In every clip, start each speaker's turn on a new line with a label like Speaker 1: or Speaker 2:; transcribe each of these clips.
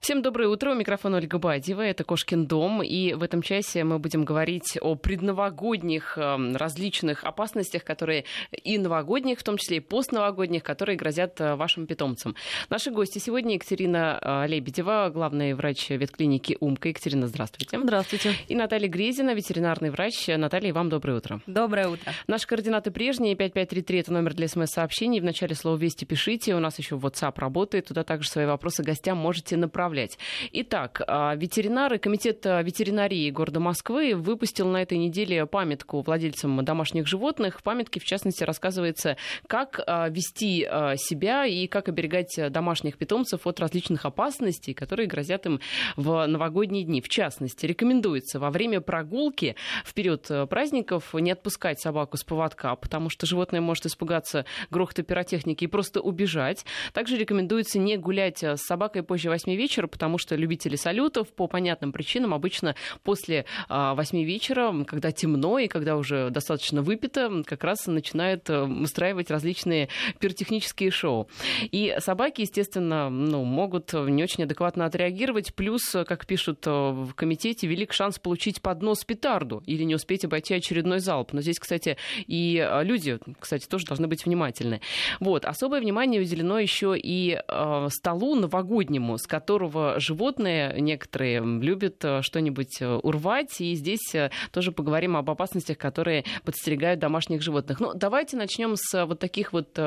Speaker 1: Всем доброе утро. У микрофона Ольга Бадьева. Это Кошкин дом. И в этом часе мы будем говорить о предновогодних эм, различных опасностях, которые и новогодних, в том числе и постновогодних, которые грозят э, вашим питомцам. Наши гости сегодня Екатерина э, Лебедева, главный врач ветклиники «Умка». Екатерина, здравствуйте.
Speaker 2: Здравствуйте.
Speaker 1: И Наталья Грезина, ветеринарный врач. Наталья, вам доброе утро.
Speaker 2: Доброе утро.
Speaker 1: Наши координаты прежние. 5533 – это номер для смс-сообщений. В начале слова «Вести» пишите. У нас еще WhatsApp работает. Туда также свои вопросы гостям можете направить управлять. Итак, а, ветеринары, комитет а, ветеринарии города Москвы выпустил на этой неделе памятку владельцам домашних животных. В памятке, в частности, рассказывается, как а, вести себя и как оберегать домашних питомцев от различных опасностей, которые грозят им в новогодние дни. В частности, рекомендуется во время прогулки в период праздников не отпускать собаку с поводка, потому что животное может испугаться грохота пиротехники и просто убежать. Также рекомендуется не гулять с собакой позже 8 вечера, вечера, потому что любители салютов по понятным причинам обычно после а, восьми вечера, когда темно и когда уже достаточно выпито, как раз начинают э, устраивать различные пиротехнические шоу. И собаки, естественно, ну, могут не очень адекватно отреагировать. Плюс, как пишут э, в комитете, велик шанс получить поднос петарду или не успеть обойти очередной залп. Но здесь, кстати, и э, люди, кстати, тоже должны быть внимательны. Вот. Особое внимание уделено еще и э, столу новогоднему, с которого которого животные некоторые любят э, что-нибудь э, урвать. И здесь э, тоже поговорим об опасностях, которые подстерегают домашних животных. Ну, давайте начнем с вот таких вот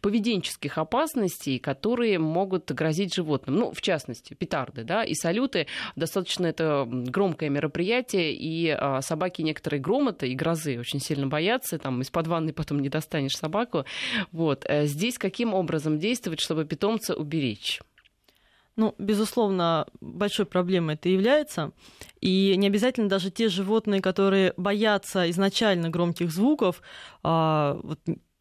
Speaker 1: поведенческих опасностей, которые могут грозить животным. Ну, в частности, петарды, да, и салюты. Достаточно это громкое мероприятие, и собаки некоторые громота и грозы очень сильно боятся. Там из-под ванны потом не достанешь собаку. Вот. Здесь каким образом действовать, чтобы питомца уберечь?
Speaker 2: Ну, безусловно, большой проблемой это является. И не обязательно даже те животные, которые боятся изначально громких звуков, а, вот,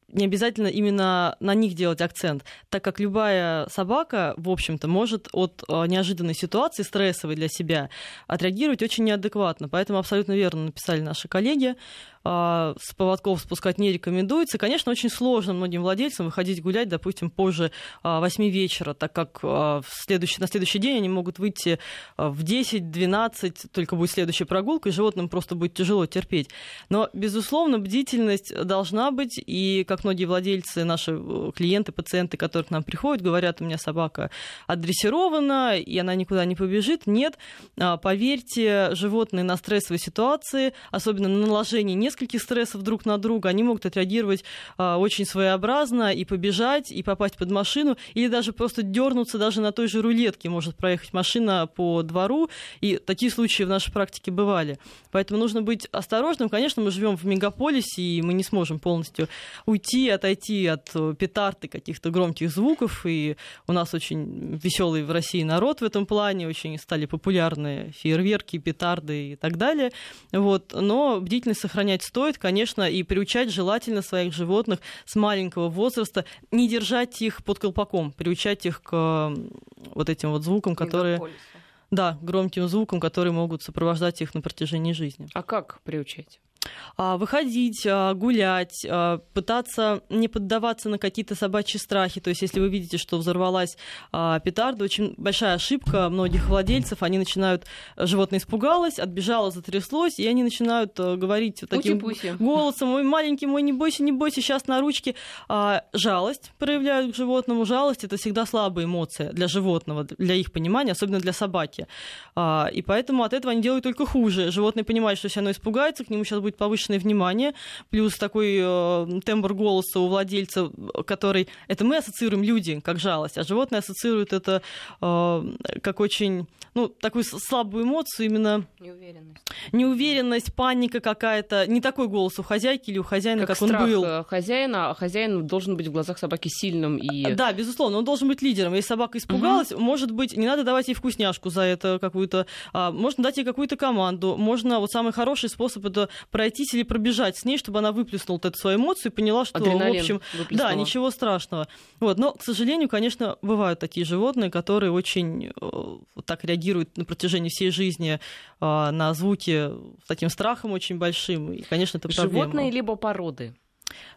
Speaker 2: не обязательно именно на них делать акцент, так как любая собака, в общем-то, может от а, неожиданной ситуации, стрессовой для себя, отреагировать очень неадекватно. Поэтому абсолютно верно написали наши коллеги. А, с поводков спускать не рекомендуется. Конечно, очень сложно многим владельцам выходить гулять, допустим, позже 8 а, вечера, так как а, в следующий, на следующий день они могут выйти в 10-12, только будет следующая прогулка, и животным просто будет тяжело терпеть. Но, безусловно, бдительность должна быть, и как многие владельцы, наши э, клиенты, пациенты, которые к нам приходят, говорят, у меня собака адресирована, и она никуда не побежит. Нет, поверьте, животные на стрессовой ситуации, особенно на наложении нескольких нескольких стрессов друг на друга, они могут отреагировать а, очень своеобразно и побежать, и попасть под машину, или даже просто дернуться даже на той же рулетке может проехать машина по двору, и такие случаи в нашей практике бывали. Поэтому нужно быть осторожным. Конечно, мы живем в мегаполисе, и мы не сможем полностью уйти, отойти от петард каких-то громких звуков, и у нас очень веселый в России народ в этом плане, очень стали популярны фейерверки, петарды и так далее. Вот. Но бдительность сохранять стоит, конечно, и приучать желательно своих животных с маленького возраста, не держать их под колпаком, приучать их к вот этим вот звукам, которые... Да, громким звукам, которые могут сопровождать их на протяжении жизни.
Speaker 1: А как приучать?
Speaker 2: А, выходить, а, гулять, а, пытаться не поддаваться на какие-то собачьи страхи. То есть, если вы видите, что взорвалась петарда, очень большая ошибка многих владельцев. Они начинают, животное испугалось, отбежало, затряслось, и они начинают говорить таким
Speaker 1: Пути-пути.
Speaker 2: голосом, мой маленький мой, не бойся, не бойся, сейчас на ручке. Жалость проявляют к животному. Жалость — это всегда слабая эмоция для животного, для их понимания, особенно для собаки. И поэтому от этого они делают только хуже. Животное понимает, что если оно испугается, к нему сейчас будет повышенное внимание, плюс такой э, тембр голоса у владельца, который... Это мы ассоциируем люди как жалость, а животные ассоциируют это э, как очень... Ну, такую слабую эмоцию именно...
Speaker 1: Неуверенность.
Speaker 2: Неуверенность, паника какая-то. Не такой голос у хозяйки или у хозяина, как, как
Speaker 1: он
Speaker 2: был.
Speaker 1: Э, хозяина, а хозяин должен быть в глазах собаки сильным и...
Speaker 2: Да, безусловно, он должен быть лидером. Если собака испугалась, угу. может быть, не надо давать ей вкусняшку за это какую-то... А, можно дать ей какую-то команду. Можно... Вот самый хороший способ это пройтись или пробежать с ней, чтобы она выплеснула эту свою эмоцию и поняла, что,
Speaker 1: Адреналин
Speaker 2: в общем,
Speaker 1: выплеснула.
Speaker 2: да, ничего страшного. Вот. Но, к сожалению, конечно, бывают такие животные, которые очень э, так реагируют на протяжении всей жизни э, на звуки с таким страхом очень большим. И, конечно, это проблема.
Speaker 1: Животные либо породы?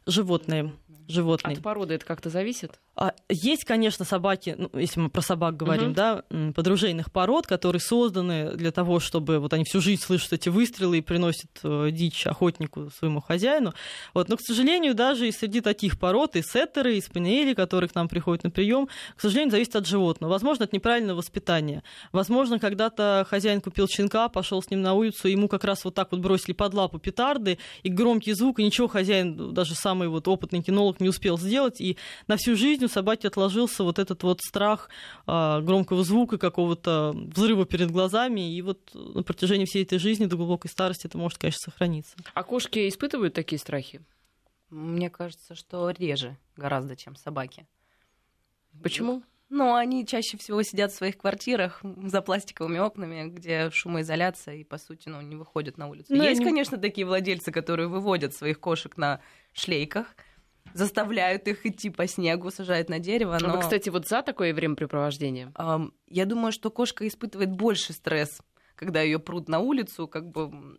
Speaker 2: Животные. Животные.
Speaker 1: От породы это как-то зависит?
Speaker 2: А, есть, конечно, собаки, ну, если мы про собак говорим, угу. да, подружейных пород, которые созданы для того, чтобы вот они всю жизнь слышат эти выстрелы и приносят э, дичь охотнику своему хозяину. Вот. Но, к сожалению, даже и среди таких пород, и сеттеры, и спаниели, которые к нам приходят на прием, к сожалению, зависит от животного. Возможно, от неправильного воспитания. Возможно, когда-то хозяин купил щенка, пошел с ним на улицу, ему как раз вот так вот бросили под лапу петарды, и громкий звук, и ничего хозяин, даже самый вот опытный кинолог, не успел сделать, и на всю жизнь собаки отложился вот этот вот страх а, громкого звука, какого-то взрыва перед глазами, и вот на протяжении всей этой жизни до глубокой старости это может, конечно, сохраниться.
Speaker 1: А кошки испытывают такие страхи?
Speaker 3: Мне кажется, что реже гораздо, чем собаки.
Speaker 1: Почему?
Speaker 3: Ну, они чаще всего сидят в своих квартирах за пластиковыми окнами, где шумоизоляция, и, по сути, ну, не выходят на улицу. Ну, Есть, они... конечно, такие владельцы, которые выводят своих кошек на шлейках, заставляют их идти по снегу, сажают на дерево.
Speaker 1: Но... А вы, кстати, вот за такое времяпрепровождение?
Speaker 3: Я думаю, что кошка испытывает больше стресс, когда ее прут на улицу, как бы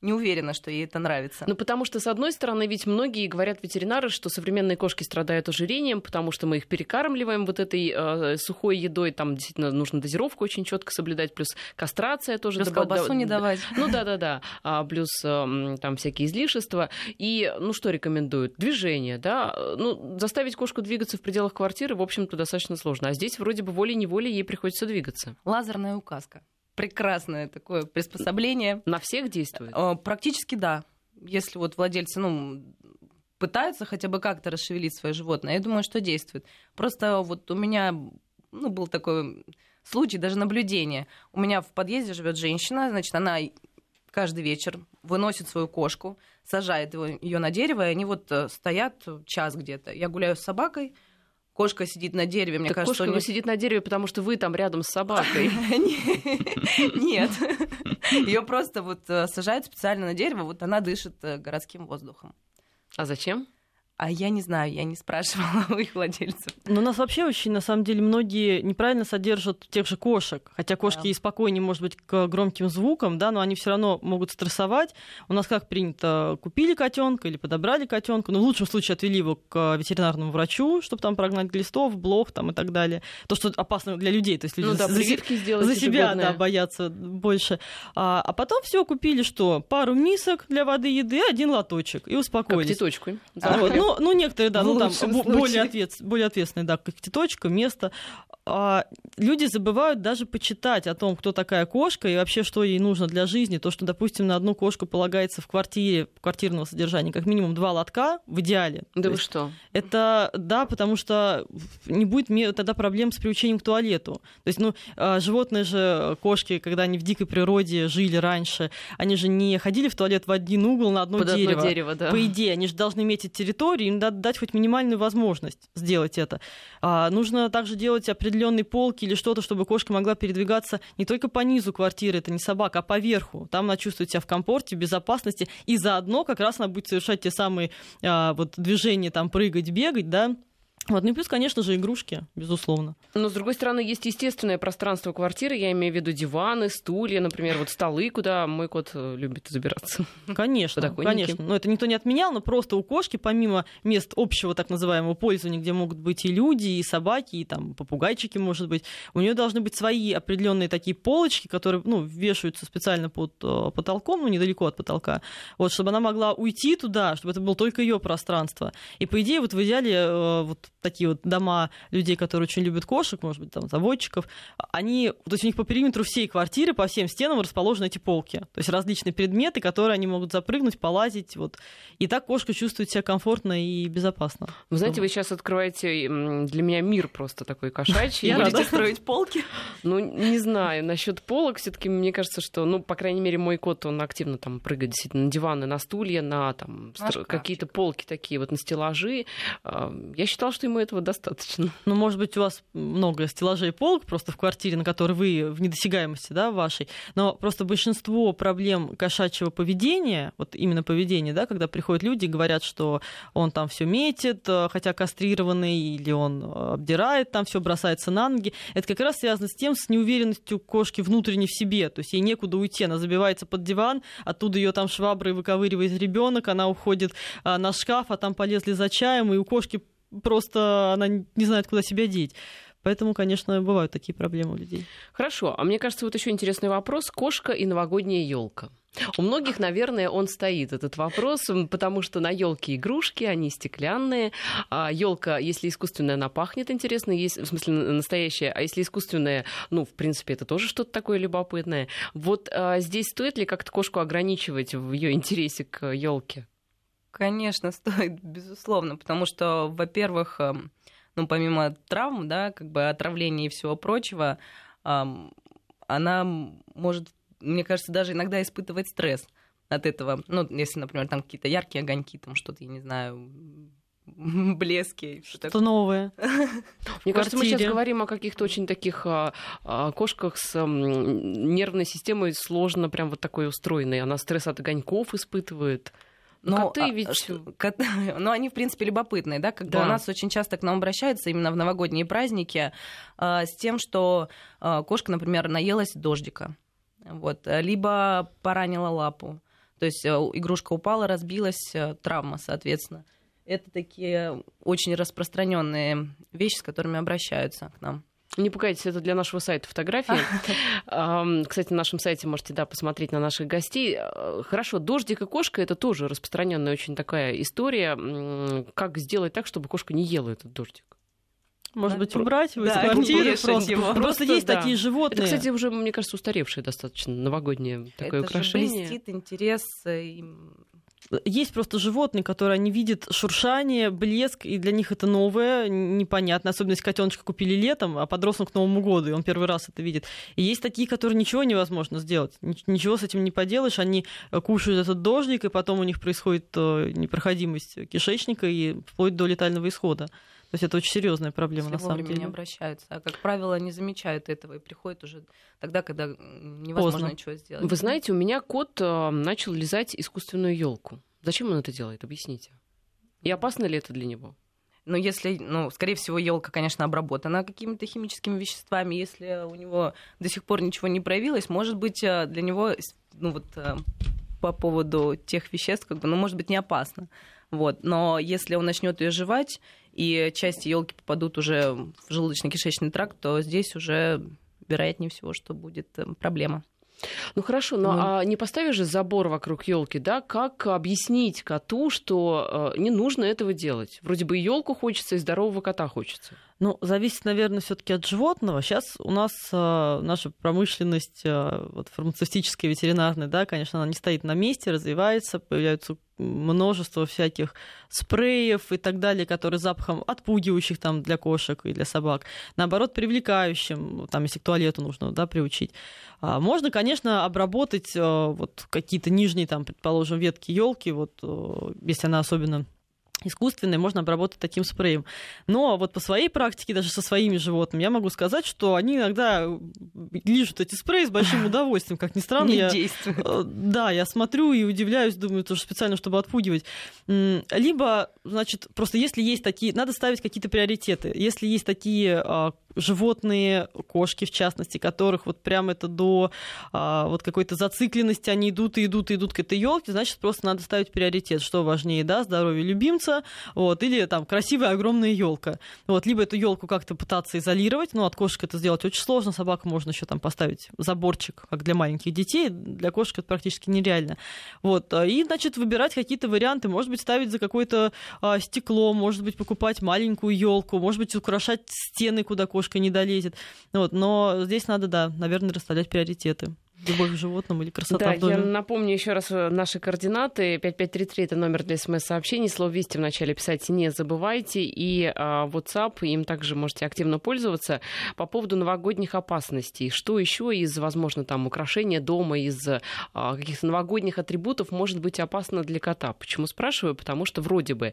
Speaker 3: не уверена, что ей это нравится.
Speaker 1: Ну, потому что, с одной стороны, ведь многие говорят ветеринары, что современные кошки страдают ожирением, потому что мы их перекармливаем вот этой э, сухой едой, там действительно нужно дозировку очень четко соблюдать, плюс кастрация тоже.
Speaker 3: Плюс добав... колбасу не давать.
Speaker 1: Ну, да-да-да, а, плюс э, там всякие излишества. И, ну, что рекомендуют? Движение, да? Ну, заставить кошку двигаться в пределах квартиры, в общем-то, достаточно сложно. А здесь вроде бы волей-неволей ей приходится двигаться.
Speaker 3: Лазерная указка прекрасное такое приспособление.
Speaker 1: На всех действует?
Speaker 3: А, практически да. Если вот владельцы, ну, пытаются хотя бы как-то расшевелить свое животное, я думаю, что действует. Просто вот у меня ну, был такой случай, даже наблюдение. У меня в подъезде живет женщина, значит, она каждый вечер выносит свою кошку, сажает ее на дерево, и они вот э, стоят час где-то. Я гуляю с собакой, кошка сидит на дереве.
Speaker 1: Мне так кажется, кошка не... сидит на дереве, потому что вы там рядом с собакой.
Speaker 3: Нет. Ее просто вот э, сажают специально на дерево, вот она дышит э, городским воздухом.
Speaker 1: А зачем?
Speaker 3: А я не знаю, я не спрашивала у их владельцев.
Speaker 2: Но у нас вообще очень, на самом деле, многие неправильно содержат тех же кошек. Хотя кошки да. и спокойнее, может быть, к громким звукам, да, но они все равно могут стрессовать. У нас как принято, купили котенка или подобрали котенка, ну, в лучшем случае отвели его к ветеринарному врачу, чтобы там прогнать глистов, блох там и так далее. То, что опасно для людей, то есть люди ну, да, за, за себя да, боятся больше. А, а потом все купили, что пару мисок для воды, еды, один лоточек и успокоились. Как
Speaker 1: теточку.
Speaker 2: А, вот, ну, ну, ну, некоторые, да, ну, там более, ответ, более ответственные, да, как точка, место. А люди забывают даже почитать о том, кто такая кошка и вообще, что ей нужно для жизни. То, что, допустим, на одну кошку полагается в квартире квартирного содержания как минимум два лотка в идеале.
Speaker 1: Да То вы что?
Speaker 2: Это, да, потому что не будет тогда проблем с приучением к туалету. То есть, ну, а, животные же, кошки, когда они в дикой природе жили раньше, они же не ходили в туалет в один угол на одно
Speaker 1: Под
Speaker 2: дерево.
Speaker 1: Одно дерево да.
Speaker 2: По идее, они же должны иметь эту территорию, им надо дать хоть минимальную возможность сделать это. А, нужно также делать определенные полки или что-то, чтобы кошка могла передвигаться не только по низу квартиры, это не собака, а по верху. Там она чувствует себя в комфорте, в безопасности, и заодно как раз она будет совершать те самые а, вот, движения, там, прыгать, бегать, да, вот. Ну и плюс, конечно же, игрушки, безусловно.
Speaker 1: Но, с другой стороны, есть естественное пространство квартиры, я имею в виду диваны, стулья, например, вот столы, куда мой кот э, любит забираться.
Speaker 2: Конечно, конечно. Но это никто не отменял, но просто у кошки, помимо мест общего так называемого пользования, где могут быть и люди, и собаки, и там попугайчики, может быть, у нее должны быть свои определенные такие полочки, которые, ну, вешаются специально под э, потолком, ну, недалеко от потолка, вот, чтобы она могла уйти туда, чтобы это было только ее пространство. И, по идее, вот в идеале э, вот такие вот дома людей, которые очень любят кошек, может быть, там, заводчиков, они, то есть у них по периметру всей квартиры, по всем стенам расположены эти полки. То есть различные предметы, которые они могут запрыгнуть, полазить. Вот. И так кошка чувствует себя комфортно и безопасно.
Speaker 1: Вы знаете, вы сейчас открываете для меня мир просто такой кошачий.
Speaker 3: Я Будете строить полки?
Speaker 1: Ну, не знаю. Насчет полок все таки мне кажется, что, ну, по крайней мере, мой кот, он активно там прыгает действительно на диваны, на стулья, на там какие-то полки такие вот, на стеллажи. Я считала, что ему этого достаточно.
Speaker 2: Ну, может быть, у вас много стеллажей полок просто в квартире, на которой вы в недосягаемости да, вашей, но просто большинство проблем кошачьего поведения, вот именно поведения, да, когда приходят люди и говорят, что он там все метит, э, хотя кастрированный, или он э, обдирает там все, бросается на ноги, это как раз связано с тем, с неуверенностью кошки внутренне в себе, то есть ей некуда уйти, она забивается под диван, оттуда ее там шваброй выковыривает ребенок, она уходит э, на шкаф, а там полезли за чаем, и у кошки просто она не знает, куда себя деть. Поэтому, конечно, бывают такие проблемы у людей.
Speaker 1: Хорошо. А мне кажется, вот еще интересный вопрос. Кошка и новогодняя елка. У многих, наверное, он стоит, этот вопрос, потому что на елке игрушки, они стеклянные. А елка, если искусственная, она пахнет интересно, есть, в смысле настоящая, а если искусственная, ну, в принципе, это тоже что-то такое любопытное. Вот а, здесь стоит ли как-то кошку ограничивать в ее интересе к елке?
Speaker 3: Конечно, стоит, безусловно, потому что, во-первых, эм, ну, помимо травм, да, как бы отравления и всего прочего, она может мне кажется, даже иногда испытывать стресс от этого. Ну, если, например, там какие-то яркие огоньки, там что-то, я не знаю, блески.
Speaker 2: Что-то новое.
Speaker 1: Мне кажется, мы сейчас говорим о каких-то очень таких а, а, кошках с а, нервной системой сложно прям вот такой устроенной. Она стресс от огоньков испытывает. Но коты а, ведь...
Speaker 3: Кот... ну, они, в принципе, любопытные, да, как да. бы у нас очень часто к нам обращаются именно в новогодние праздники э, с тем, что э, кошка, например, наелась дождика вот, либо поранила лапу, то есть э, игрушка упала, разбилась, э, травма, соответственно. Это такие очень распространенные вещи, с которыми обращаются к нам.
Speaker 1: Не пугайтесь, это для нашего сайта фотографии. Кстати, на нашем сайте можете да, посмотреть на наших гостей. Э, хорошо, дождик и кошка это тоже распространенная очень такая история. Как сделать так, чтобы кошка не ела этот дождик?
Speaker 2: Может быть, убрать его да, из квартиры просто. Его. Просто, просто есть да. такие животные.
Speaker 1: Это, кстати, уже, мне кажется, устаревшее достаточно новогоднее такое
Speaker 3: Это
Speaker 1: украшение.
Speaker 3: Это блестит интерес.
Speaker 2: Есть просто животные, которые они видят шуршание, блеск, и для них это новое, непонятно. Особенно если котеночка купили летом, а подросток к Новому году, и он первый раз это видит. И есть такие, которые ничего невозможно сделать. Ничего с этим не поделаешь. Они кушают этот дождик, и потом у них происходит э, непроходимость кишечника и вплоть до летального исхода. То есть это очень серьезная проблема
Speaker 3: Если
Speaker 2: на самом деле.
Speaker 3: не обращаются, а как правило не замечают этого и приходят уже тогда, когда невозможно Поздно. ничего сделать.
Speaker 1: Вы знаете, у меня кот э, начал лизать искусственную елку. Зачем он это делает? Объясните. И опасно ли это для него?
Speaker 3: Ну, если, ну, скорее всего, елка, конечно, обработана какими-то химическими веществами. Если у него до сих пор ничего не проявилось, может быть, э, для него, ну, вот э, по поводу тех веществ, как бы, ну, может быть, не опасно. Вот. Но если он начнет ее жевать, и части елки попадут уже в желудочно-кишечный тракт, то здесь уже вероятнее всего, что будет э, проблема.
Speaker 1: Ну хорошо, но ну. а не поставишь же забор вокруг елки, да? Как объяснить коту, что э, не нужно этого делать? Вроде бы и елку хочется, и здорового кота хочется.
Speaker 2: Ну, зависит, наверное, все-таки от животного. Сейчас у нас э, наша промышленность, э, вот фармацевтическая, ветеринарная, да, конечно, она не стоит на месте, развивается, появляются множество всяких спреев и так далее, которые запахом отпугивающих там для кошек и для собак, наоборот, привлекающим, там, если к туалету нужно, да, приучить. А можно, конечно, обработать э, вот какие-то нижние, там, предположим, ветки елки, вот, если она особенно искусственные можно обработать таким спреем. Но вот по своей практике, даже со своими животными, я могу сказать, что они иногда лижут эти спреи с большим удовольствием. Как ни странно,
Speaker 3: Не
Speaker 2: я,
Speaker 3: действует.
Speaker 2: Э, да, я смотрю и удивляюсь, думаю, тоже специально, чтобы отпугивать. Либо, значит, просто если есть такие, надо ставить какие-то приоритеты. Если есть такие а, животные, кошки в частности, которых вот прям это до а, вот какой-то зацикленности, они идут и идут и идут к этой елке, значит, просто надо ставить приоритет, что важнее, да, здоровье любимца, вот, или там красивая огромная елка. Вот, либо эту елку как-то пытаться изолировать, ну, от кошек это сделать очень сложно, собаку можно еще там поставить заборчик, как для маленьких детей, для кошек это практически нереально. Вот, и, значит, выбирать какие-то варианты, может быть, ставить за какое-то а, стекло, может быть, покупать маленькую елку, может быть, украшать стены, куда кошка кошка не долезет. Вот, но здесь надо, да, наверное, расставлять приоритеты любовь к животным или красота
Speaker 1: да,
Speaker 2: в доме.
Speaker 1: я напомню еще раз э, наши координаты. 5533 это номер для смс-сообщений. Слово «Вести» вначале писать не забывайте. И а, WhatsApp, им также можете активно пользоваться. По поводу новогодних опасностей. Что еще из, возможно, там украшения дома, из а, каких-то новогодних атрибутов может быть опасно для кота? Почему спрашиваю? Потому что вроде бы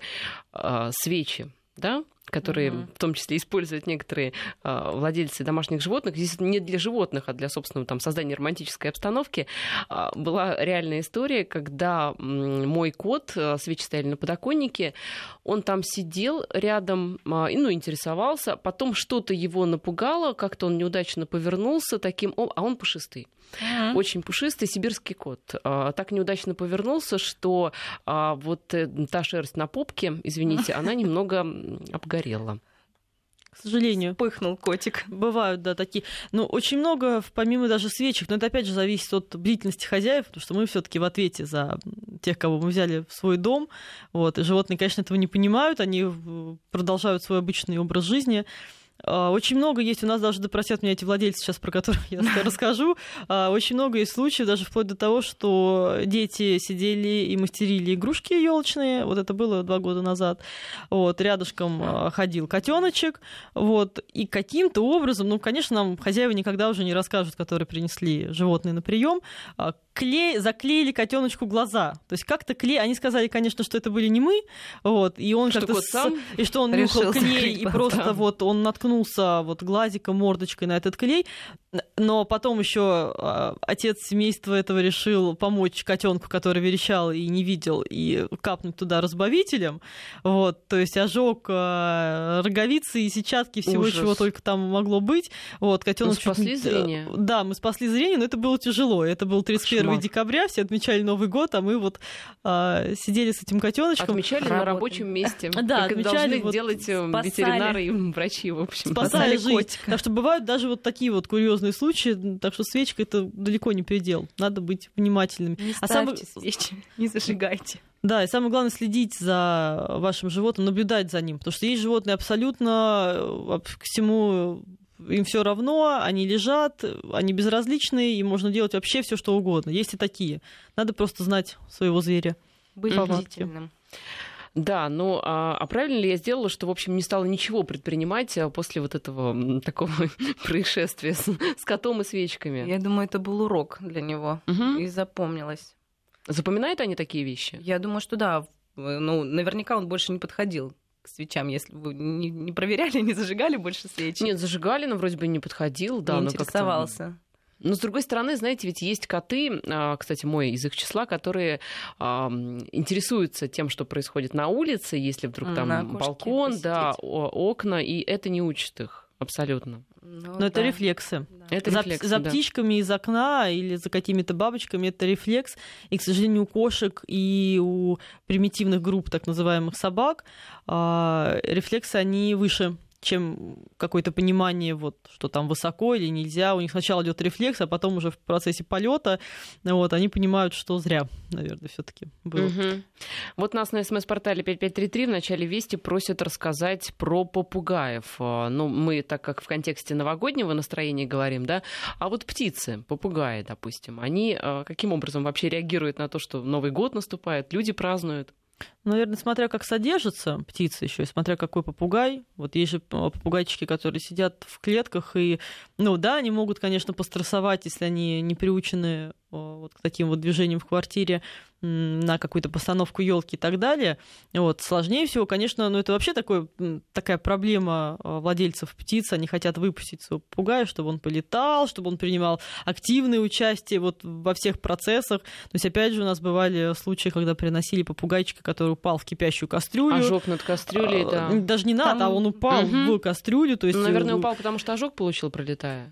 Speaker 1: а, свечи да, которые mm-hmm. в том числе используют некоторые э, владельцы домашних животных. Здесь не для животных, а для собственного там, создания романтической обстановки. Э, была реальная история, когда э, мой кот, э, свечи стояли на подоконнике, он там сидел рядом, э, ну, интересовался, потом что-то его напугало, как-то он неудачно повернулся таким, а он пушистый. Mm-hmm. Очень пушистый сибирский кот. А, так неудачно повернулся, что а, вот э, та шерсть на попке, извините, она немного обгорела
Speaker 2: к сожалению.
Speaker 3: Пыхнул котик.
Speaker 2: Бывают, да, такие. Но ну, очень много, помимо даже свечек, но это опять же зависит от бдительности хозяев, потому что мы все таки в ответе за тех, кого мы взяли в свой дом. Вот. И животные, конечно, этого не понимают, они продолжают свой обычный образ жизни. А, очень много есть, у нас даже допросят меня эти владельцы сейчас, про которых я расскажу. А, очень много есть случаев, даже вплоть до того, что дети сидели и мастерили игрушки елочные. Вот это было два года назад. Вот, рядышком а, ходил котеночек. Вот, и каким-то образом, ну, конечно, нам хозяева никогда уже не расскажут, которые принесли животные на прием, клей, заклеили котеночку глаза. То есть как-то клей, они сказали, конечно, что это были не мы, вот, и он
Speaker 1: как-то сам
Speaker 2: и что он нюхал клей и просто вот он наткнулся вот глазиком, мордочкой на этот клей, но потом еще а, отец семейства этого решил помочь котенку, который верещал и не видел, и капнуть туда разбавителем. Вот, то есть ожог а, роговицы и сетчатки, всего, Ужас. чего только там могло быть. Вот,
Speaker 1: котенок мы спасли чуть... зрение.
Speaker 2: Да, мы спасли зрение, но это было тяжело. Это был 31 Кошмар. декабря, все отмечали Новый год, а мы вот а, сидели с этим котеночком.
Speaker 1: Отмечали Работаем. на рабочем месте.
Speaker 2: Да,
Speaker 1: как
Speaker 2: отмечали.
Speaker 1: Вот делать э, спасали. ветеринары и врачи, в общем.
Speaker 2: Спасали, спасали жизнь. Котика. Так что бывают даже вот такие вот курьезные случаи, так что свечка это далеко не предел. Надо быть внимательными.
Speaker 3: Не а самое... свечи, не зажигайте.
Speaker 2: Да, и самое главное следить за вашим животным, наблюдать за ним, потому что есть животные абсолютно э, к всему им все равно, они лежат, они безразличные, и можно делать вообще все, что угодно. Есть и такие. Надо просто знать своего зверя.
Speaker 3: Быть бдительным.
Speaker 1: Да, ну а, а правильно ли я сделала, что, в общем, не стала ничего предпринимать а, после вот этого такого происшествия с, с котом и свечками?
Speaker 3: Я думаю, это был урок для него угу. и запомнилось.
Speaker 1: Запоминают они такие вещи?
Speaker 3: Я думаю, что да. Ну, наверняка он больше не подходил к свечам, если вы не, не проверяли, не зажигали больше свечи.
Speaker 1: Нет, зажигали, но вроде бы не подходил, да.
Speaker 3: Не интересовался.
Speaker 1: Но, с другой стороны, знаете, ведь есть коты, а, кстати, мой из их числа, которые интересуются тем, что происходит на улице, если вдруг там балкон, посидеть. да, окна, и это не учит их абсолютно.
Speaker 2: Ну, Но да. это рефлексы.
Speaker 1: Да. Это за, рефлексы,
Speaker 2: за
Speaker 1: да.
Speaker 2: птичками из окна или за какими-то бабочками это рефлекс. И, к сожалению, у кошек и у примитивных групп так называемых собак э, рефлексы они выше чем какое-то понимание, вот, что там высоко или нельзя. У них сначала идет рефлекс, а потом уже в процессе полета вот, они понимают, что зря, наверное, все-таки было.
Speaker 1: Угу. Вот нас на смс-портале 5533 в начале Вести просят рассказать про попугаев. А, ну, мы так как в контексте новогоднего настроения говорим, да, а вот птицы, попугаи, допустим, они а, каким образом вообще реагируют на то, что Новый год наступает, люди празднуют?
Speaker 2: Наверное, смотря как содержится птица еще, и смотря какой попугай. Вот есть же попугайчики, которые сидят в клетках, и, ну да, они могут, конечно, пострессовать, если они не приучены вот к таким вот движениям в квартире на какую-то постановку елки и так далее. Вот. Сложнее всего, конечно, ну это вообще такой, такая проблема а, владельцев птиц. Они хотят выпустить своего попугая, чтобы он полетал, чтобы он принимал активное участие вот во всех процессах. То есть, опять же, у нас бывали случаи, когда приносили попугайчика, который упал в кипящую кастрюлю.
Speaker 1: Ожог над кастрюлей,
Speaker 2: а, да. Даже не Там... надо, а он упал угу. в кастрюлю. То есть...
Speaker 1: Ну, наверное, э, упал, потому что ожог получил, пролетая.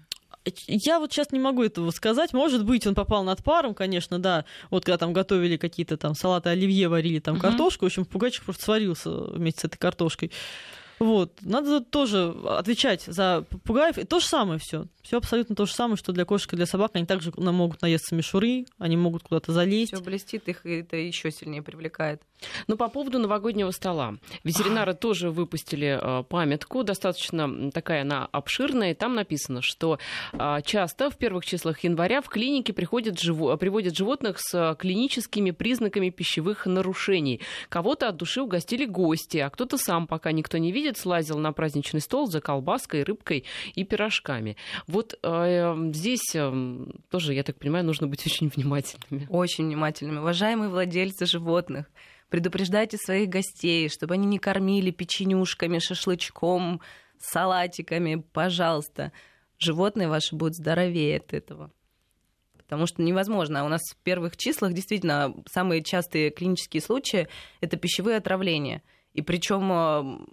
Speaker 2: Я вот сейчас не могу этого сказать. Может быть, он попал над паром, конечно, да. Вот когда там готовили какие-то там салаты оливье, варили там uh-huh. картошку, в общем, попугайчик просто сварился вместе с этой картошкой. Вот. Надо тоже отвечать за попугаев. И то же самое все. Все абсолютно то же самое, что для кошек и для собак. Они также могут наесться мишуры, они могут куда-то залезть.
Speaker 3: Все блестит, их это еще сильнее привлекает.
Speaker 1: Ну, по поводу новогоднего стола. Ветеринары тоже выпустили э, памятку, достаточно такая она обширная, и там написано, что э, часто в первых числах января в клинике приходят, живо... приводят животных с клиническими признаками пищевых нарушений. Кого-то от души угостили гости, а кто-то сам, пока никто не видит, слазил на праздничный стол за колбаской, рыбкой и пирожками. Вот э, здесь э, тоже, я так понимаю, нужно быть очень внимательными.
Speaker 3: Очень внимательными. Уважаемые владельцы животных, предупреждайте своих гостей, чтобы они не кормили печенюшками, шашлычком, салатиками, пожалуйста. Животные ваши будут здоровее от этого. Потому что невозможно. У нас в первых числах действительно самые частые клинические случаи это пищевые отравления. И причем э,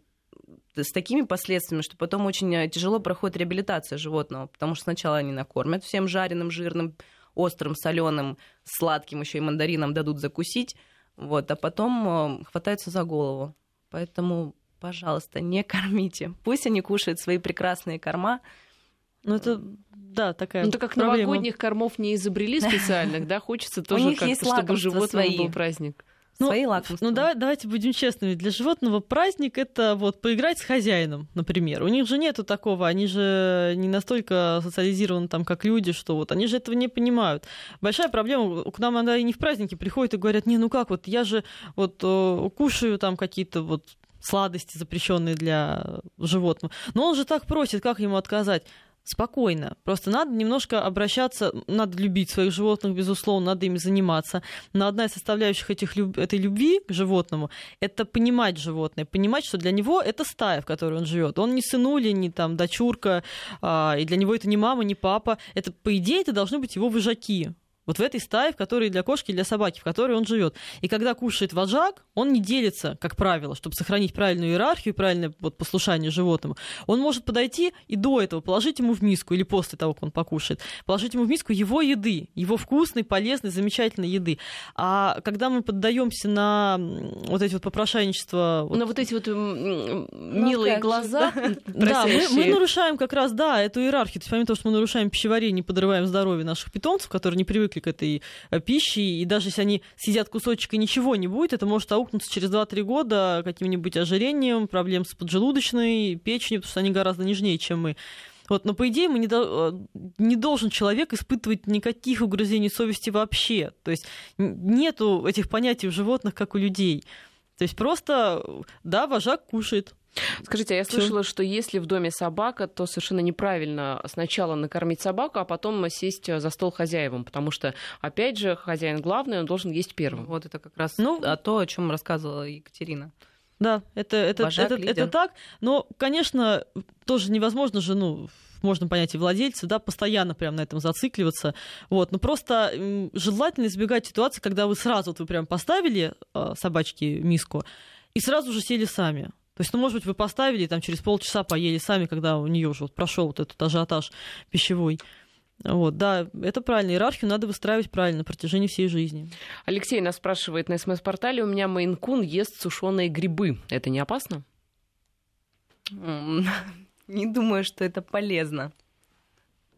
Speaker 3: с такими последствиями, что потом очень э, тяжело проходит реабилитация животного, потому что сначала они накормят всем жареным, жирным, острым, соленым, сладким, еще и мандарином дадут закусить, вот, а потом э, хватаются за голову. Поэтому, пожалуйста, не кормите. Пусть они кушают свои прекрасные корма.
Speaker 2: Ну, это, да, такая
Speaker 1: Ну, так как
Speaker 2: проблема.
Speaker 1: новогодних кормов не изобрели специальных, да, хочется тоже как-то, чтобы животным был праздник.
Speaker 2: Ну,
Speaker 3: Свои лакомства.
Speaker 2: Ну, давай, давайте будем честными. Для животного праздник это вот поиграть с хозяином, например. У них же нету такого, они же не настолько социализированы там, как люди, что вот они же этого не понимают. Большая проблема, к нам иногда и не в праздники приходят и говорят, не, ну как, вот я же вот э, кушаю там какие-то вот сладости, запрещенные для животного. Но он же так просит, как ему отказать? Спокойно. Просто надо немножко обращаться, надо любить своих животных, безусловно, надо ими заниматься. Но одна из составляющих этих, этой любви к животному — это понимать животное, понимать, что для него это стая, в которой он живет. Он не сынуля, не там дочурка, а, и для него это не мама, не папа. Это, по идее, это должны быть его выжаки. Вот в этой стае, в которой для кошки, для собаки, в которой он живет. И когда кушает вожак, он не делится, как правило, чтобы сохранить правильную иерархию, правильное вот, послушание животному. Он может подойти и до этого положить ему в миску, или после того, как он покушает, положить ему в миску его еды, его вкусной, полезной, замечательной еды. А когда мы поддаемся на вот эти вот попрошайничества...
Speaker 1: На вот эти вот милые
Speaker 3: как
Speaker 1: глаза,
Speaker 2: Да, мы, мы нарушаем как раз, да, эту иерархию. То есть помимо того, что мы нарушаем пищеварение, подрываем здоровье наших питомцев, которые не привыкли к этой э, пище, и даже если они съедят кусочек и ничего не будет, это может аукнуться через 2-3 года каким-нибудь ожирением, проблем с поджелудочной, печенью, потому что они гораздо нежнее, чем мы. Вот, но по идее мы не, до, э, не должен человек испытывать никаких угрызений совести вообще. То есть нету этих понятий у животных, как у людей. То есть просто, да, вожак кушает,
Speaker 1: Скажите, а я слышала, что если в доме собака, то совершенно неправильно сначала накормить собаку, а потом сесть за стол хозяевам, потому что, опять же, хозяин главный, он должен есть первым.
Speaker 3: Вот это как раз ну, а то, о чем рассказывала Екатерина.
Speaker 2: Да, это, это, Вожак, это, это так. Но, конечно, тоже невозможно же, ну, можно понять и владельца, да, постоянно прям на этом зацикливаться. Вот. Но просто желательно избегать ситуации, когда вы сразу, вот вы прям поставили э, собачке миску, и сразу же сели сами. То есть, ну, может быть, вы поставили, там через полчаса поели сами, когда у нее уже вот прошел вот этот ажиотаж пищевой. Вот, да, это правильно. Иерархию надо выстраивать правильно на протяжении всей жизни.
Speaker 1: Алексей нас спрашивает на СМС-портале, у меня мейн-кун ест сушеные грибы. Это не опасно?
Speaker 3: Не думаю, что это полезно.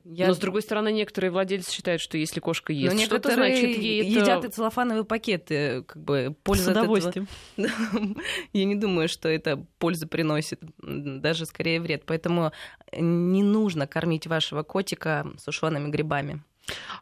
Speaker 1: Я... Но, с другой стороны, некоторые владельцы считают, что если кошка ест, Но что-то значит ей
Speaker 3: едят
Speaker 1: это...
Speaker 3: и целлофановые пакеты, как бы польза
Speaker 2: С удовольствием.
Speaker 3: Этого... Я не думаю, что это пользу приносит, даже скорее вред. Поэтому не нужно кормить вашего котика сушеными грибами.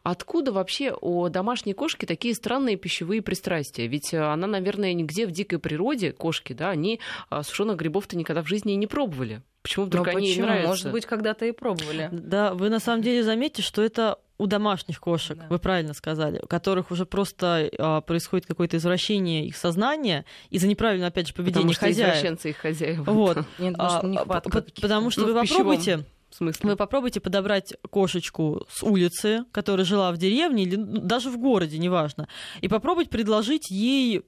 Speaker 1: Откуда вообще у домашней кошки такие странные пищевые пристрастия? Ведь она, наверное, нигде в дикой природе, кошки, да, они а, сушеных грибов-то никогда в жизни и не пробовали. Почему вдруг
Speaker 3: Но
Speaker 1: они
Speaker 3: почему?
Speaker 1: нравятся?
Speaker 3: Может быть, когда-то и пробовали.
Speaker 2: Да, вы на самом деле заметите, что это у домашних кошек, да. вы правильно сказали, у которых уже просто а, происходит какое-то извращение их сознания из-за неправильного, опять же, поведения
Speaker 1: потому что
Speaker 2: хозяев.
Speaker 1: извращенцы их хозяев.
Speaker 2: Вот.
Speaker 3: Нет, а, нехватка
Speaker 2: потому что
Speaker 1: ну,
Speaker 2: вы попробуйте... Вы попробуйте подобрать кошечку с улицы, которая жила в деревне или ну, даже в городе, неважно, и попробовать предложить ей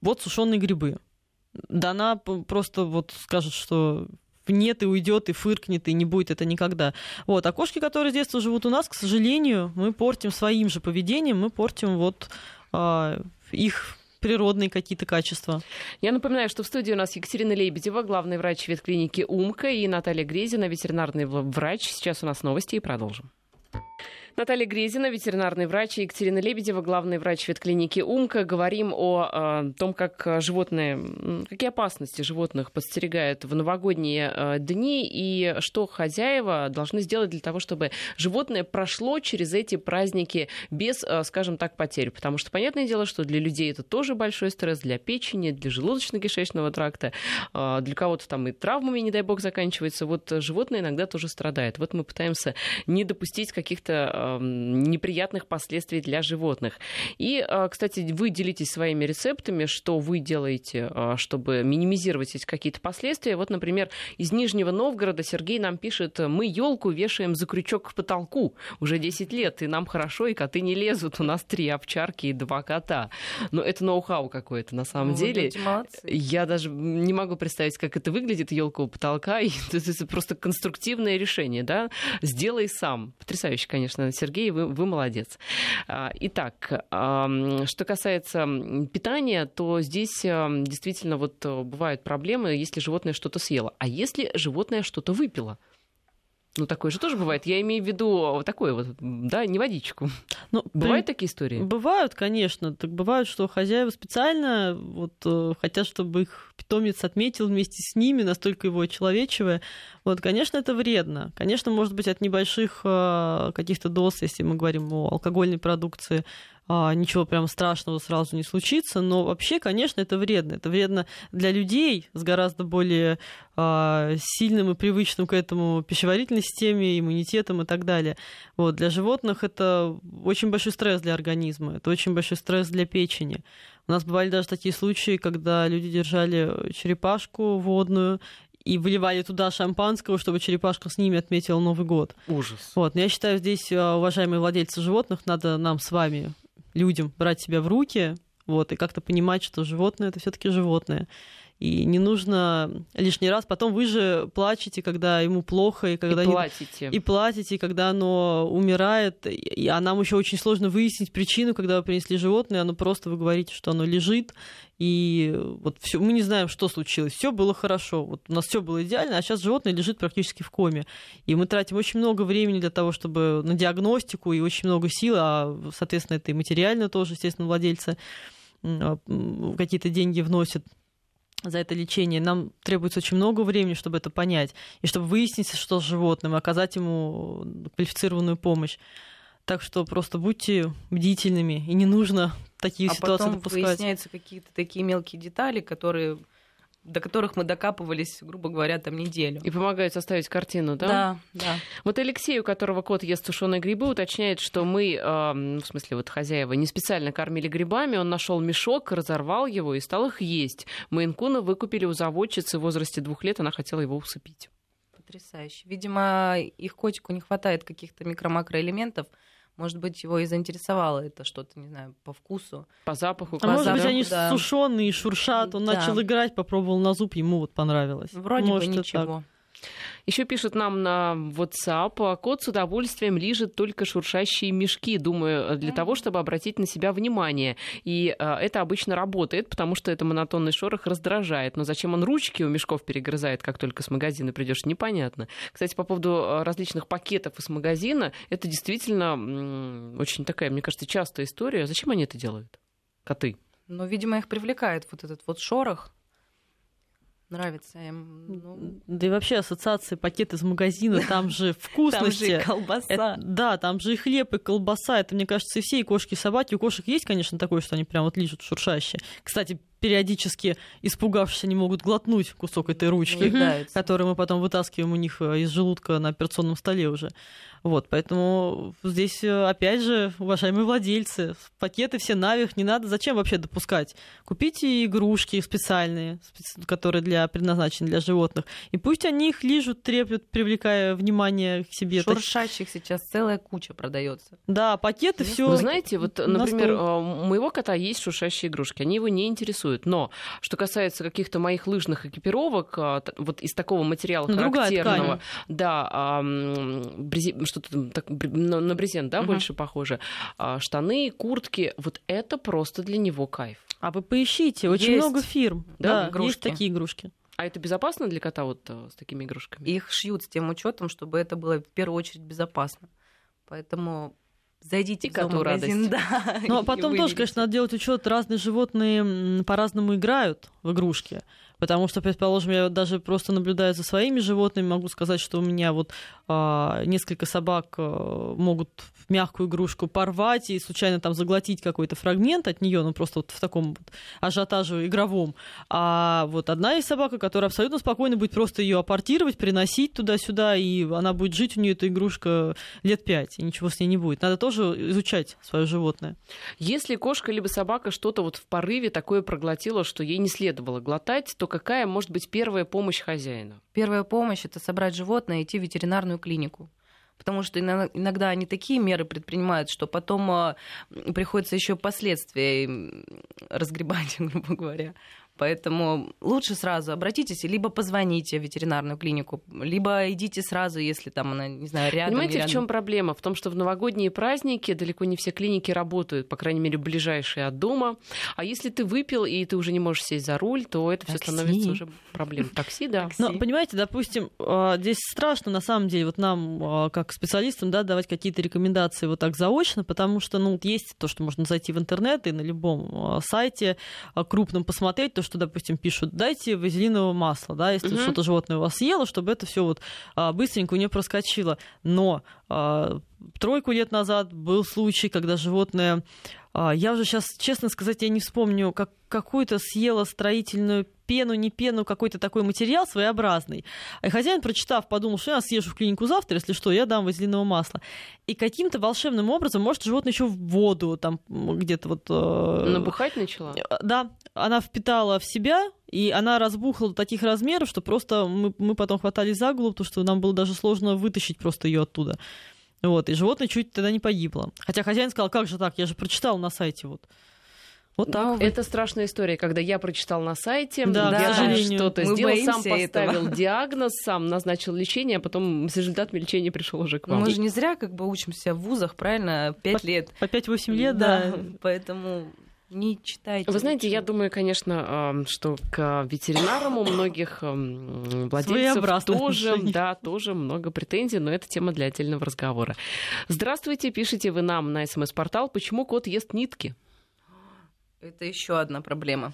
Speaker 2: вот сушеные грибы. Да она просто вот скажет, что нет и уйдет, и фыркнет, и не будет это никогда. Вот. А кошки, которые с детства живут у нас, к сожалению, мы портим своим же поведением, мы портим вот а, их природные какие-то качества.
Speaker 1: Я напоминаю, что в студии у нас Екатерина Лебедева, главный врач ветклиники «Умка», и Наталья Грезина, ветеринарный врач. Сейчас у нас новости и продолжим. Наталья Грезина, ветеринарный врач, и Екатерина Лебедева, главный врач ветклиники «Умка». Говорим о, э, том, как животные, какие опасности животных подстерегают в новогодние э, дни, и что хозяева должны сделать для того, чтобы животное прошло через эти праздники без, э, скажем так, потерь. Потому что, понятное дело, что для людей это тоже большой стресс, для печени, для желудочно-кишечного тракта, для кого-то там и травмами, не дай бог, заканчивается. Вот животное иногда тоже страдает. Вот мы пытаемся не допустить каких-то неприятных последствий для животных. И, кстати, вы делитесь своими рецептами, что вы делаете, чтобы минимизировать эти какие-то последствия. Вот, например, из Нижнего Новгорода Сергей нам пишет, мы елку вешаем за крючок к потолку уже 10 лет, и нам хорошо, и коты не лезут. У нас три овчарки и два кота. Но это ноу-хау какое-то на самом
Speaker 3: Ну,
Speaker 1: деле. Я даже не могу представить, как это выглядит, елка у потолка. И это просто конструктивное решение, да? Сделай сам. Потрясающе, конечно, Сергей, вы, вы молодец. А, Итак, что касается питания, то здесь действительно вот э, бывают проблемы, если животное что-то съело. А если животное что-то выпило? Ну, такое же тоже бывает. Я имею в виду вот такое вот, да, не водичку.
Speaker 2: Ну,
Speaker 1: Бывают
Speaker 2: при-
Speaker 1: такие истории?
Speaker 2: Бывают, конечно. Так бывают, что хозяева специально вот, э, хотят, чтобы их питомец отметил вместе с ними, настолько его очеловечивая. Вот, конечно, это вредно. Конечно, может быть, от небольших э, каких-то доз, если мы говорим о алкогольной продукции, ничего прям страшного сразу не случится, но вообще, конечно, это вредно. Это вредно для людей с гораздо более а, сильным и привычным к этому пищеварительной системе, иммунитетом и так далее. Вот. Для животных это очень большой стресс для организма, это очень большой стресс для печени. У нас бывали даже такие случаи, когда люди держали черепашку водную и выливали туда шампанского, чтобы черепашка с ними отметила Новый год.
Speaker 1: Ужас.
Speaker 2: Вот, но я считаю, здесь, э, уважаемые владельцы животных, надо нам с вами, людям, брать себя в руки, вот, и как-то понимать, что животное это все-таки животное. И не нужно лишний раз. Потом вы же плачете, когда ему плохо, и когда
Speaker 1: и
Speaker 2: не-
Speaker 1: платите.
Speaker 2: и платите, когда оно умирает, и- а нам еще очень сложно выяснить причину, когда вы принесли животное, оно просто вы говорите, что оно лежит, и вот все, мы не знаем, что случилось. Все было хорошо, вот у нас все было идеально, а сейчас животное лежит практически в коме, и мы тратим очень много времени для того, чтобы на диагностику и очень много сил, а соответственно это и материально тоже, естественно, владельцы м, какие-то деньги вносят за это лечение. Нам требуется очень много времени, чтобы это понять, и чтобы выяснить, что с животным, и оказать ему квалифицированную помощь. Так что просто будьте бдительными, и не нужно такие
Speaker 3: а
Speaker 2: ситуации
Speaker 3: потом
Speaker 2: допускать.
Speaker 3: выясняются какие-то такие мелкие детали, которые до которых мы докапывались, грубо говоря, там неделю.
Speaker 1: И помогают составить картину, да?
Speaker 3: да, да.
Speaker 1: Вот Алексей, у которого кот ест сушеные грибы, уточняет, что мы, э, ну, в смысле, вот хозяева, не специально кормили грибами, он нашел мешок, разорвал его и стал их есть. Мейнкуна выкупили у заводчицы в возрасте двух лет, она хотела его усыпить.
Speaker 3: Потрясающе. Видимо, их котику не хватает каких-то микро-макроэлементов. Может быть, его и заинтересовало это что-то, не знаю, по вкусу.
Speaker 1: По запаху,
Speaker 2: А может быть,
Speaker 3: запаху,
Speaker 2: они
Speaker 3: да.
Speaker 2: сушеные, шуршат, он
Speaker 3: Да.
Speaker 2: начал играть, попробовал на зуб, ему вот понравилось.
Speaker 3: Вроде
Speaker 2: Может,
Speaker 3: бы ничего.
Speaker 1: Еще пишут нам на WhatsApp, кот с удовольствием лижет только шуршащие мешки, думаю, для того, чтобы обратить на себя внимание. И э, это обычно работает, потому что это монотонный шорох раздражает. Но зачем он ручки у мешков перегрызает, как только с магазина придешь, непонятно. Кстати, по поводу э, различных пакетов из магазина, это действительно м, очень такая, мне кажется, частая история. Зачем они это делают? Коты.
Speaker 3: Но, видимо, их привлекает вот этот вот шорох. Нравится им. Ну,
Speaker 2: Да и вообще ассоциации пакет из магазина, там же
Speaker 3: там
Speaker 2: вкусности.
Speaker 3: же и колбаса.
Speaker 2: Это- да, там же и хлеб, и колбаса. Это, мне кажется, и все, и кошки, и собаки. У кошек есть, конечно, такое, что они прям вот лижут шуршащие. Кстати, периодически, испугавшись, они могут глотнуть кусок этой ручки, который мы потом вытаскиваем у них э, из желудка на операционном столе уже. Вот, поэтому здесь, э, опять же, уважаемые владельцы, пакеты все навих не надо. Зачем вообще допускать? Купите игрушки специальные, специ- которые для, предназначены для животных, и пусть они их лижут, треплют, привлекая внимание к себе.
Speaker 3: Шуршащих сейчас целая куча продается.
Speaker 2: Да, пакеты все.
Speaker 1: Вы знаете, вот,
Speaker 2: на
Speaker 1: например, э, у моего кота есть шуршащие игрушки, они его не интересуют. Но что касается каких-то моих лыжных экипировок, т- вот из такого материала
Speaker 2: другая
Speaker 1: характерного,
Speaker 2: ткань.
Speaker 1: да, что-то так, на, на брезент, да,
Speaker 3: Мгм.
Speaker 1: больше похоже, а, штаны, куртки, вот это просто для него кайф.
Speaker 2: А вы поищите, очень
Speaker 3: Есть.
Speaker 2: много фирм.
Speaker 1: Да,
Speaker 2: Да, есть
Speaker 3: игрушки.
Speaker 2: такие игрушки.
Speaker 1: А это безопасно для кота вот э, с такими игрушками?
Speaker 3: Их шьют с тем учетом, чтобы это было в первую очередь безопасно. Поэтому зайдите
Speaker 1: И
Speaker 3: в
Speaker 1: коту
Speaker 3: зоомагазин,
Speaker 1: радость.
Speaker 3: да.
Speaker 2: Ну, а потом тоже, конечно, надо делать учет. Разные животные по-разному играют в игрушки. Потому что, предположим, я даже просто наблюдая за своими животными, могу сказать, что у меня вот а, несколько собак а, могут мягкую игрушку порвать и случайно там заглотить какой-то фрагмент от нее, ну просто вот в таком вот ажиотаже игровом. А вот одна из собак, которая абсолютно спокойно будет просто ее апортировать, приносить туда-сюда, и она будет жить у нее эта игрушка лет пять, и ничего с ней не будет. Надо тоже изучать свое животное.
Speaker 1: Если кошка либо собака что-то вот в порыве такое проглотила, что ей не следовало глотать, то какая может быть первая помощь хозяина?
Speaker 3: Первая помощь это собрать животное и идти в ветеринарную клинику потому что иногда они такие меры предпринимают, что потом а, приходится еще последствия разгребать, грубо говоря. Поэтому лучше сразу обратитесь, либо позвоните в ветеринарную клинику, либо идите сразу, если там она, не знаю, рядом.
Speaker 1: Понимаете,
Speaker 3: рядом.
Speaker 1: в чем проблема? В том, что в новогодние праздники далеко не все клиники работают, по крайней мере, ближайшие от дома. А если ты выпил и ты уже не можешь сесть за руль, то это все становится уже проблемой. Такси, да.
Speaker 2: Но, понимаете, допустим, а, здесь страшно, на самом деле, вот нам, а, как специалистам, да, давать какие-то рекомендации вот так заочно, потому что, ну, есть то, что можно зайти в интернет и на любом а, сайте крупном посмотреть, то, что, допустим, пишут, дайте вазелинового масла, да, если угу. что-то животное у вас съело, чтобы это все вот а, быстренько у нее проскочило. Но а, тройку лет назад был случай, когда животное а, я уже сейчас, честно сказать, я не вспомню, как какую-то съела строительную пену, не пену, какой-то такой материал своеобразный. И хозяин, прочитав, подумал, что я съезжу в клинику завтра, если что, я дам вазелинового масла. И каким-то волшебным образом, может, животное еще в воду там где-то вот...
Speaker 1: Э... Набухать начала?
Speaker 2: Э, да, она впитала в себя, и она разбухла до таких размеров, что просто мы, мы потом хватали за голову, потому что нам было даже сложно вытащить просто ее оттуда. Вот, и животное чуть тогда не погибло. Хотя хозяин сказал, как же так, я же прочитал на сайте вот.
Speaker 1: Вот так. Ну, это страшная история, когда я прочитал на сайте,
Speaker 2: да,
Speaker 1: я
Speaker 2: да,
Speaker 1: что-то сделал, сам поставил
Speaker 3: этого.
Speaker 1: диагноз, сам назначил лечение, а потом с результатами лечения пришел уже к вам.
Speaker 3: Мы же не зря как бы учимся в вузах, правильно, пять лет.
Speaker 2: По 5-8 лет, да.
Speaker 3: да. Поэтому не читайте.
Speaker 1: Вы знаете, я думаю, конечно, что к ветеринарам у многих владельцев тоже, да, тоже много претензий, но это тема для отдельного разговора. Здравствуйте, пишите вы нам на смс-портал, почему кот ест нитки?
Speaker 3: Это еще одна проблема.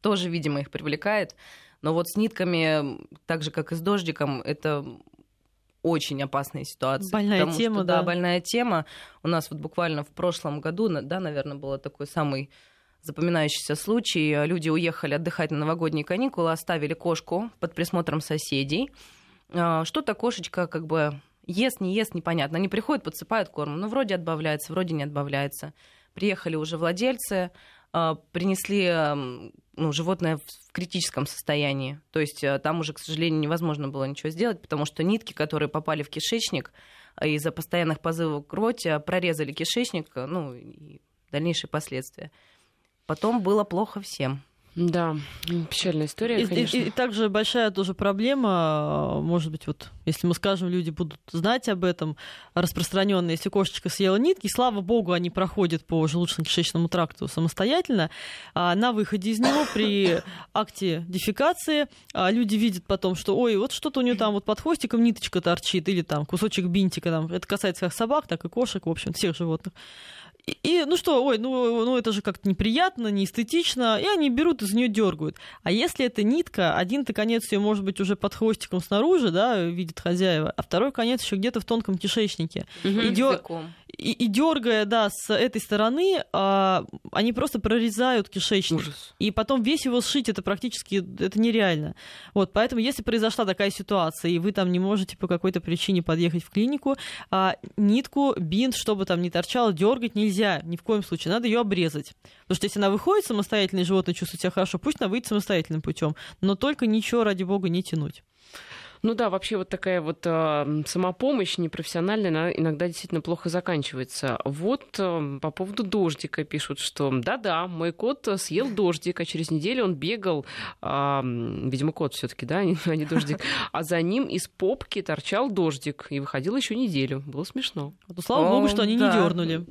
Speaker 3: Тоже, видимо, их привлекает. Но вот с нитками, так же, как и с дождиком, это очень опасная ситуация.
Speaker 2: Больная потому тема,
Speaker 3: что,
Speaker 2: да.
Speaker 3: Да, больная тема. У нас вот буквально в прошлом году, да, наверное, был такой самый запоминающийся случай. Люди уехали отдыхать на новогодние каникулы, оставили кошку под присмотром соседей. А, что-то кошечка как бы ест, не ест, непонятно. Они приходят, подсыпают корм. Ну, вроде отбавляется, вроде не отбавляется. Приехали уже владельцы, а, принесли ну, животное в критическом состоянии. То есть э, там уже, к сожалению, невозможно было ничего сделать, потому что нитки, которые попали в кишечник, э, из-за постоянных позывов к рвоте прорезали кишечник, э, ну, и дальнейшие последствия. Потом было плохо всем.
Speaker 1: Да, печальная история,
Speaker 2: и,
Speaker 1: конечно.
Speaker 2: И, и, и также большая тоже проблема, может быть, вот если мы скажем, люди будут знать об этом распространенно, если кошечка съела нитки, слава богу, они проходят по желудочно-кишечному тракту самостоятельно, а на выходе из него при акте дефекации а люди видят потом, что, ой, вот что-то у нее там вот под хвостиком ниточка торчит, или там кусочек бинтика, там, это касается как собак, так и кошек, в общем, всех животных. И, ну что, ой, ну, ну это же как-то неприятно, неэстетично, и они берут из нее дергают. А если это нитка, один-то конец ее может быть уже под хвостиком снаружи, да, видит хозяева, а второй конец еще где-то в тонком кишечнике.
Speaker 3: Угу. И, дер...
Speaker 2: и, и дергая, да, с этой стороны, а, они просто прорезают кишечник. Ужас. И потом весь его сшить, это практически это нереально. Вот, поэтому если произошла такая ситуация, и вы там не можете по какой-то причине подъехать в клинику, а, нитку, бинт, чтобы там не торчало, дергать нельзя ни в коем случае, надо ее обрезать. Потому что если она выходит самостоятельно, и животное чувствует себя хорошо, пусть она выйдет самостоятельным путем, но только ничего, ради бога, не тянуть.
Speaker 1: Ну да, вообще вот такая вот э, самопомощь непрофессиональная, она иногда действительно плохо заканчивается. Вот э, по поводу дождика пишут, что да-да, мой кот съел дождик, а через неделю он бегал, э, видимо, кот все таки да, а не дождик, а за ним из попки торчал дождик и выходил еще неделю. Было смешно.
Speaker 2: Ну, слава богу, что они
Speaker 3: да,
Speaker 2: не дернули.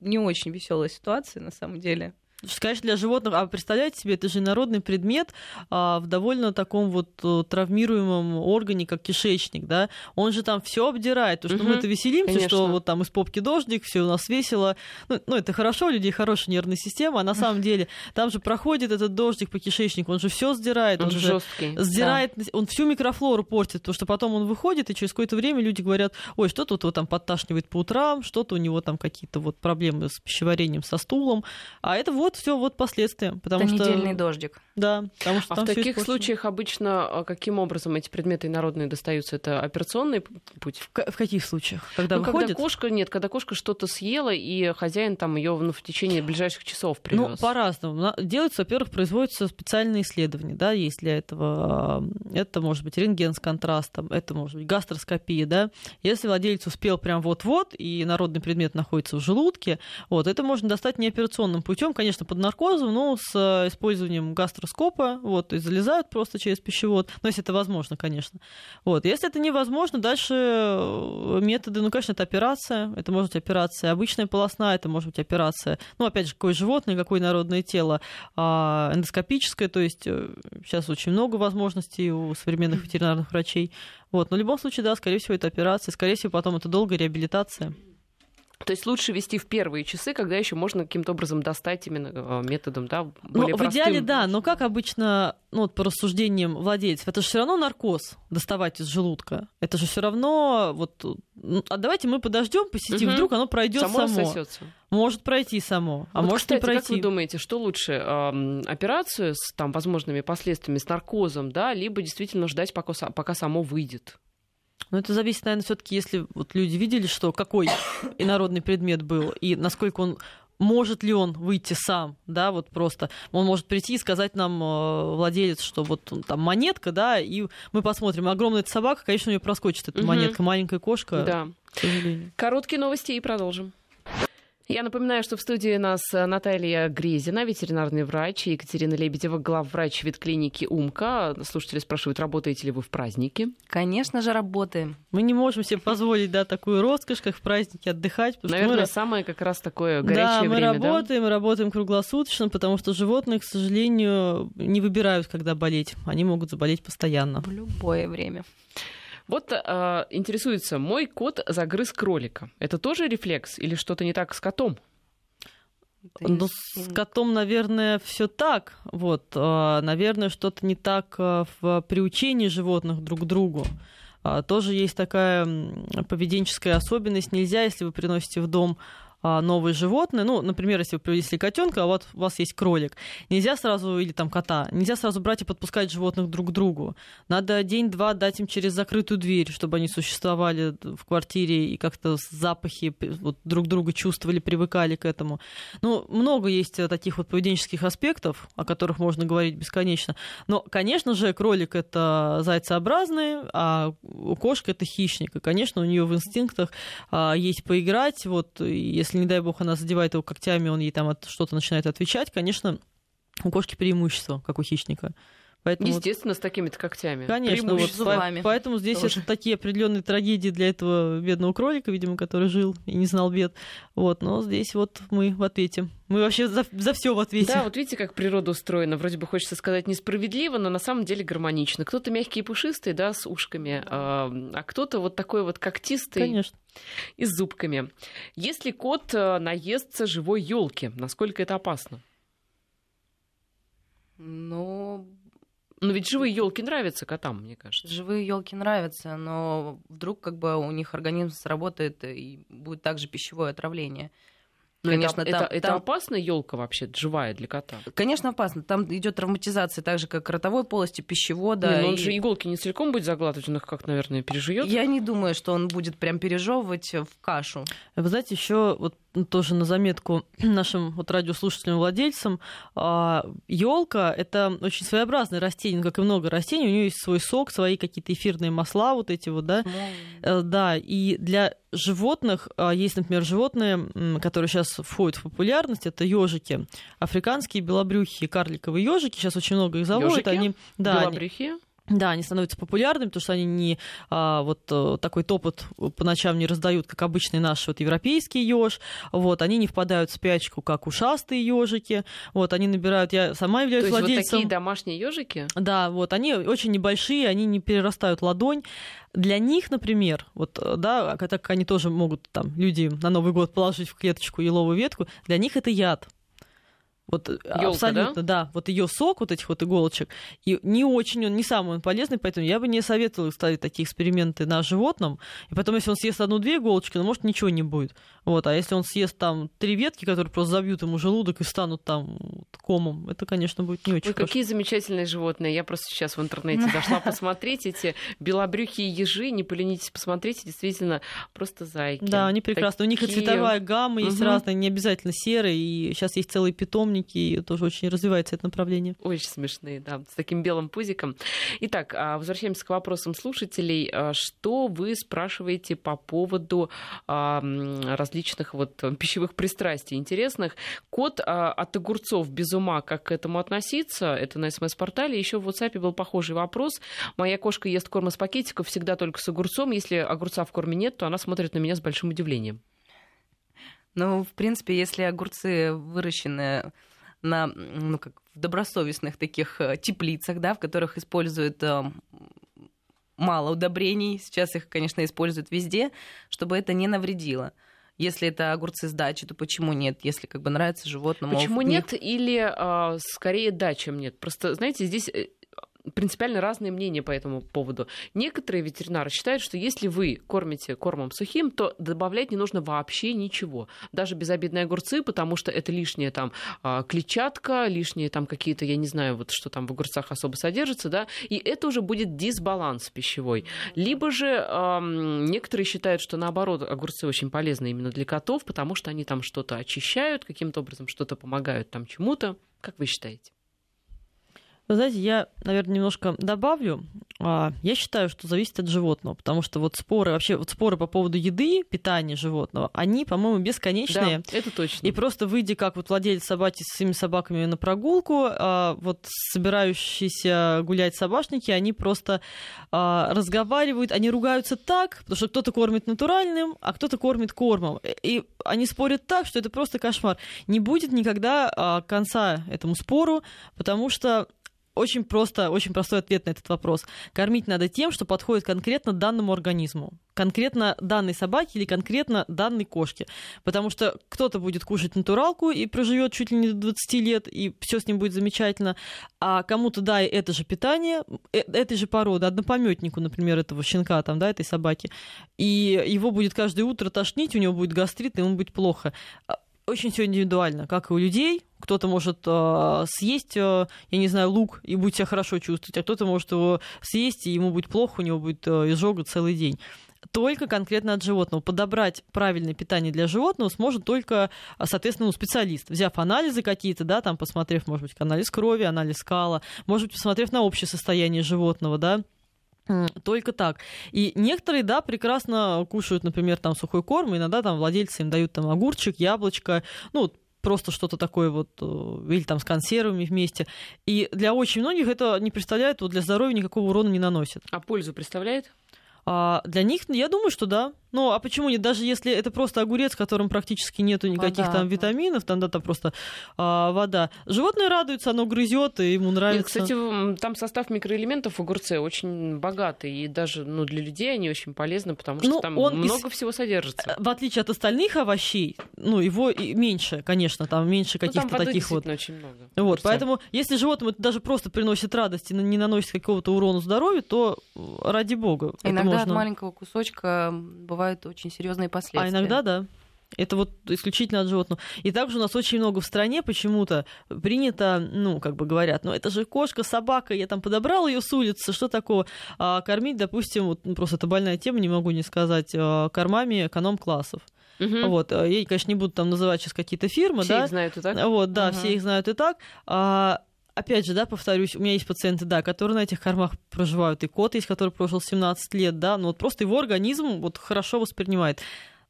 Speaker 3: Не очень веселая ситуация, на самом деле.
Speaker 2: Конечно, для животных, а представляете себе, это же народный предмет а, в довольно таком вот э, травмируемом органе, как кишечник, да, он же там все обдирает, потому что угу, мы это веселимся, конечно. что вот там из попки дождик, все у нас весело, ну, ну это хорошо, у людей хорошая нервная система, а на самом деле там же проходит этот дождик по кишечнику, он же все сдирает,
Speaker 1: он,
Speaker 2: он же
Speaker 1: жесткий,
Speaker 2: сдирает, да. он всю микрофлору портит, потому что потом он выходит, и через какое-то время люди говорят, ой, что-то вот его там подташнивает по утрам, что-то у него там какие-то вот проблемы с пищеварением, со стулом, а это вот все вот последствия, потому
Speaker 3: это
Speaker 2: что
Speaker 3: недельный дождик.
Speaker 2: Да, потому что
Speaker 1: а в таких случаях обычно а, каким образом эти предметы инородные достаются? Это операционный путь?
Speaker 2: В, в каких случаях? Когда
Speaker 1: ну,
Speaker 2: выходит?
Speaker 1: когда кошка нет, когда кошка что-то съела и хозяин там ее ну, в течение ближайших часов привез.
Speaker 2: Ну по-разному. Делается, во-первых, производятся специальные исследования, да, есть для этого. Это может быть рентген с контрастом, это может быть гастроскопия, да. Если владелец успел прям вот-вот и народный предмет находится в желудке, вот это можно достать неоперационным путем, конечно, под наркозом, но с э, использованием гастроскопа, вот, и залезают просто через пищевод, но если это возможно, конечно. Вот. Если это невозможно, дальше э, методы, ну, конечно, это операция, это может быть операция обычная полостная, это может быть операция, ну, опять же, какое животное, какое народное тело, а, эндоскопическое, то есть сейчас э, очень много возможностей у современных ветеринарных врачей. Вот. Но в любом случае, да, скорее всего, это операция, скорее всего, потом это долгая реабилитация.
Speaker 1: То есть лучше вести в первые часы, когда еще можно каким-то образом достать именно э, методом, да,
Speaker 2: более ну, В идеале, да, но как обычно, ну, вот по рассуждениям владельцев, это же все равно наркоз доставать из желудка. Это же все равно вот. Ну, а давайте мы подождем, посетим, угу. вдруг оно пройдет само. само.
Speaker 1: Сосется.
Speaker 2: Может пройти само, а
Speaker 1: вот,
Speaker 2: может
Speaker 1: кстати,
Speaker 2: не пройти.
Speaker 1: Как вы думаете, что лучше э, операцию с там возможными последствиями с наркозом, да, либо действительно ждать, пока, пока само выйдет?
Speaker 2: Но это зависит, наверное, все-таки, если вот люди видели, что какой инородный предмет был и насколько он может ли он выйти сам, да, вот просто он может прийти и сказать нам э, владелец, что вот там монетка, да, и мы посмотрим, огромная собака, конечно, у нее проскочит эта угу. монетка, маленькая кошка.
Speaker 1: Да. Короткие новости и продолжим. Я напоминаю, что в студии у нас э, Наталья Грезина, ветеринарный врач, и Екатерина Лебедева, главврач ветклиники УМКа. Слушатели спрашивают, работаете ли вы в праздники?
Speaker 3: Конечно же, работаем.
Speaker 2: Мы не можем себе позволить, да, такую роскошь, как в празднике отдыхать.
Speaker 1: Наверное, мы... самое как раз такое горячее
Speaker 2: да,
Speaker 1: время,
Speaker 2: мы работаем, да? мы работаем круглосуточно, потому что животные, к сожалению, не выбирают, когда болеть. Они могут заболеть постоянно.
Speaker 3: В любое время.
Speaker 1: Вот э, интересуется, мой кот загрыз кролика. Это тоже рефлекс или что-то не так с котом?
Speaker 2: Ну, с котом, наверное, все так. Вот, э, наверное, что-то не так э, в приучении животных друг к другу. Э, тоже есть такая поведенческая особенность. Нельзя, если вы приносите в дом а, новые животные. Ну, например, если вы привезли котенка, а вот у вас есть кролик, нельзя сразу, или там кота, нельзя сразу брать и подпускать животных друг к другу. Надо день-два дать им через закрытую дверь, чтобы они существовали в квартире и как-то запахи вот, друг друга чувствовали, привыкали к этому. Ну, много есть э, таких вот поведенческих аспектов, о которых можно говорить бесконечно. Но, конечно же, кролик это зайцеобразный, а кошка это хищник. И, конечно, у нее в инстинктах а, есть поиграть. Вот если если, не дай бог, она задевает его когтями, он ей там что-то начинает отвечать, конечно, у кошки преимущество, как у хищника.
Speaker 1: Поэтому Естественно, вот... с такими-то когтями.
Speaker 2: Конечно, вот, по- поэтому здесь тоже. это такие определенные трагедии для этого бедного кролика, видимо, который жил и не знал бед. Вот, но здесь вот мы в ответе. Мы вообще за, за все в ответе.
Speaker 1: Да, вот видите, как природа устроена. Вроде бы хочется сказать несправедливо, но на самом деле гармонично. Кто-то мягкий и пушистый, да, с ушками, а, а кто-то вот такой вот когтистый.
Speaker 2: Конечно.
Speaker 1: И с зубками. Если кот э, наестся живой елки, насколько это опасно?
Speaker 3: Ну,
Speaker 1: но ведь живые елки нравятся котам, мне кажется.
Speaker 3: Живые елки нравятся, но вдруг как бы у них организм сработает и будет также пищевое отравление.
Speaker 1: Но Конечно, это, там, это, это там... опасно елка вообще живая для кота?
Speaker 3: Конечно, опасно. Там идет травматизация так же, как ротовой полости, пищевода.
Speaker 1: Не, но он и... же иголки не целиком будет заглатывать, он их как, наверное, пережует.
Speaker 3: Я не думаю, что он будет прям пережевывать в кашу.
Speaker 2: Вы знаете, еще вот тоже на заметку нашим вот радиослушателям, владельцам, елка это очень своеобразное растение, как и много растений, у нее есть свой сок, свои какие-то эфирные масла, вот эти вот, да, mm. да, и для животных а, есть, например, животные, которые сейчас входят в популярность, это ежики, африканские белобрюхи, карликовые ежики, сейчас очень много их заводят,
Speaker 1: они,
Speaker 2: да,
Speaker 1: белобрюхи?
Speaker 2: Да, они становятся популярными, потому что они не а, вот э, такой топот по ночам не раздают, как обычный наш вот европейский еж. Вот, они не впадают в спячку, как ушастые ежики. Вот, они набирают. Я сама являюсь
Speaker 1: То есть
Speaker 2: владельцем.
Speaker 1: вот такие домашние ежики?
Speaker 2: Да, вот они очень небольшие, они не перерастают ладонь. Для них, например, вот, э, да, так они тоже могут там люди на Новый год положить в клеточку еловую ветку, для них это яд. Вот
Speaker 1: Ёлка,
Speaker 2: абсолютно, да? да. Вот ее сок, вот этих вот иголочек, и не очень он, не самый он полезный, поэтому я бы не советовала ставить такие эксперименты на животном. И потом, если он съест одну-две иголочки, ну, может, ничего не будет. Вот, а если он съест там три ветки, которые просто забьют ему желудок и станут там комом, это, конечно, будет не очень
Speaker 1: Ой,
Speaker 2: хорошо.
Speaker 1: какие замечательные животные. Я просто сейчас в интернете дошла посмотреть эти белобрюхие ежи. Не поленитесь, посмотрите, действительно, просто зайки.
Speaker 2: Да, они прекрасны. У них и цветовая гамма есть разная, не обязательно серые. И сейчас есть целые питомники, и тоже очень развивается это направление.
Speaker 1: Очень смешные, да, с таким белым пузиком. Итак, а, возвращаемся к вопросам слушателей. А, Что вы спрашиваете по поводу а, различных вот пищевых пристрастий интересных? Кот от огурцов без ума, как к этому относиться? Это на СМС-портале. Еще в WhatsApp был похожий вопрос. Моя кошка ест корм из пакетиков всегда только с огурцом. Если огурца в корме нет, то она смотрит на меня с большим удивлением.
Speaker 3: Ну, в принципе, если огурцы выращены на, ну, как в добросовестных таких э, теплицах, да, в которых используют э, мало удобрений, сейчас их, конечно, используют везде, чтобы это не навредило. Если это огурцы с дачи, то почему нет? Если как бы нравится животному.
Speaker 1: Почему
Speaker 3: них-
Speaker 1: нет или а, скорее да, чем нет? Просто, знаете, здесь э, принципиально разные мнения по этому поводу. Некоторые ветеринары считают, что если вы кормите кормом сухим, то добавлять не нужно вообще ничего. Даже безобидные огурцы, потому что это лишняя там а, клетчатка, лишние там какие-то, я не знаю, вот что там в огурцах особо содержится, да, и это уже будет дисбаланс пищевой. Либо же ам, некоторые считают, что наоборот, огурцы очень полезны именно для котов, потому что они там что-то очищают, каким-то образом что-то помогают там чему-то. Как вы считаете?
Speaker 2: Вы знаете, я, наверное, немножко добавлю. А, Я считаю, что зависит от животного, потому что вот споры, вообще вот споры по поводу еды, питания животного, они, по-моему, бесконечные.
Speaker 1: Да, это точно.
Speaker 2: И просто выйдя, как вот владелец собаки с своими собаками на прогулку, а, вот собирающиеся гулять собачники, они просто а, разговаривают, они ругаются так, потому что кто-то кормит натуральным, а кто-то кормит кормом. И они спорят так, что это просто кошмар. Не будет никогда конца этому спору, потому что очень просто, очень простой ответ на этот вопрос. Кормить надо тем, что подходит конкретно данному организму, конкретно данной собаке или конкретно данной кошке. Потому что кто-то будет кушать натуралку и проживет чуть ли не до 20 лет, и все с ним будет замечательно, а кому-то дай это же питание, э- этой же породы, однопометнику, например, этого щенка, там, да, этой собаки, и его будет каждое утро тошнить, у него будет гастрит, и ему будет плохо очень все индивидуально, как и у людей. Кто-то может э, съесть, э, я не знаю, лук и будет себя хорошо чувствовать, а кто-то может его съесть, и ему будет плохо, у него будет э, изжога целый день. Только конкретно от животного. Подобрать правильное питание для животного сможет только, соответственно, ну, специалист. Взяв анализы какие-то, да, там посмотрев, может быть, анализ крови, анализ скала, может быть, посмотрев на общее состояние животного, да, Только так. И некоторые, да, прекрасно кушают, например, там сухой корм, иногда там владельцы им дают там огурчик, яблочко, ну, просто что-то такое вот, э, или там с консервами вместе. И для очень многих это не представляет, вот для здоровья никакого урона не наносит.
Speaker 1: А пользу представляет?
Speaker 2: А для них, я думаю, что да. Ну, а почему нет? Даже если это просто огурец, в котором практически нету никаких
Speaker 3: Вода,
Speaker 2: там
Speaker 3: да.
Speaker 2: витаминов, там, да, там просто а, вода. Животное радуется, оно грызет, и ему нравится.
Speaker 1: Нет, кстати, там состав микроэлементов в огурце очень богатый, и даже ну, для людей они очень полезны, потому что
Speaker 2: Ну,
Speaker 1: там
Speaker 2: он из-
Speaker 1: много всего содержится.
Speaker 2: в отличие от остальных овощей, ну, его и меньше, конечно, там меньше
Speaker 1: Ну, там
Speaker 2: каких-то
Speaker 1: воды
Speaker 2: таких вот.
Speaker 1: очень много.
Speaker 2: Вот, поэтому, если животному это даже просто приносит радость и не наносит какого-то урона здоровью, то ради бога. это
Speaker 3: Иногда от
Speaker 2: можно.
Speaker 3: маленького кусочка бывают очень серьезные последствия.
Speaker 2: А иногда да. Это вот исключительно от животного. И также у нас очень много в стране почему-то принято, ну, как бы говорят, ну, это же кошка, собака, я там подобрал ее с улицы, что такого? А кормить, допустим, вот, ну, просто это больная тема, не могу не сказать, а, кормами эконом-классов.
Speaker 1: Мгм.
Speaker 2: Вот, а, я, конечно, не буду там называть сейчас какие-то фирмы,
Speaker 1: Все
Speaker 2: да?
Speaker 1: их знают и так.
Speaker 2: Вот, да,
Speaker 3: Мгм.
Speaker 2: все их знают и так. А, опять же, да, повторюсь, у меня есть пациенты, да, которые на этих кормах проживают, и кот есть, который прожил 17 лет, да, но вот просто его организм вот хорошо воспринимает.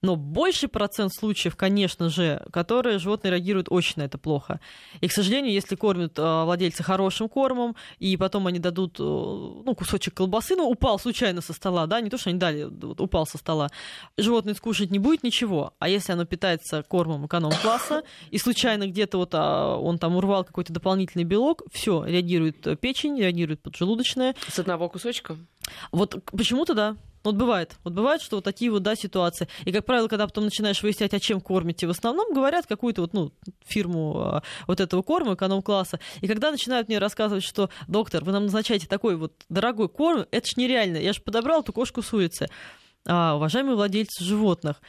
Speaker 2: Но больший процент случаев, конечно же, которые животные реагируют очень на это плохо. И, к сожалению, если кормят э, владельцы хорошим кормом, и потом они дадут э, ну, кусочек колбасы, ну, упал случайно со стола, да, не то, что они дали, вот, упал со стола, животное скушать не будет ничего. А если оно питается кормом эконом-класса, и случайно где-то вот а, он там урвал какой-то дополнительный белок, все, реагирует печень, реагирует поджелудочная.
Speaker 1: С одного кусочка?
Speaker 2: Вот почему-то да. Вот бывает. Вот бывает, что вот такие вот, да, ситуации. И, как правило, когда потом начинаешь выяснять, а чем кормите, в основном говорят какую-то вот, ну, фирму а, вот этого корма, эконом-класса. И когда начинают мне рассказывать, что, доктор, вы нам назначаете такой вот дорогой корм, это ж нереально. Я же подобрал эту кошку с улицы. А, уважаемые владельцы животных,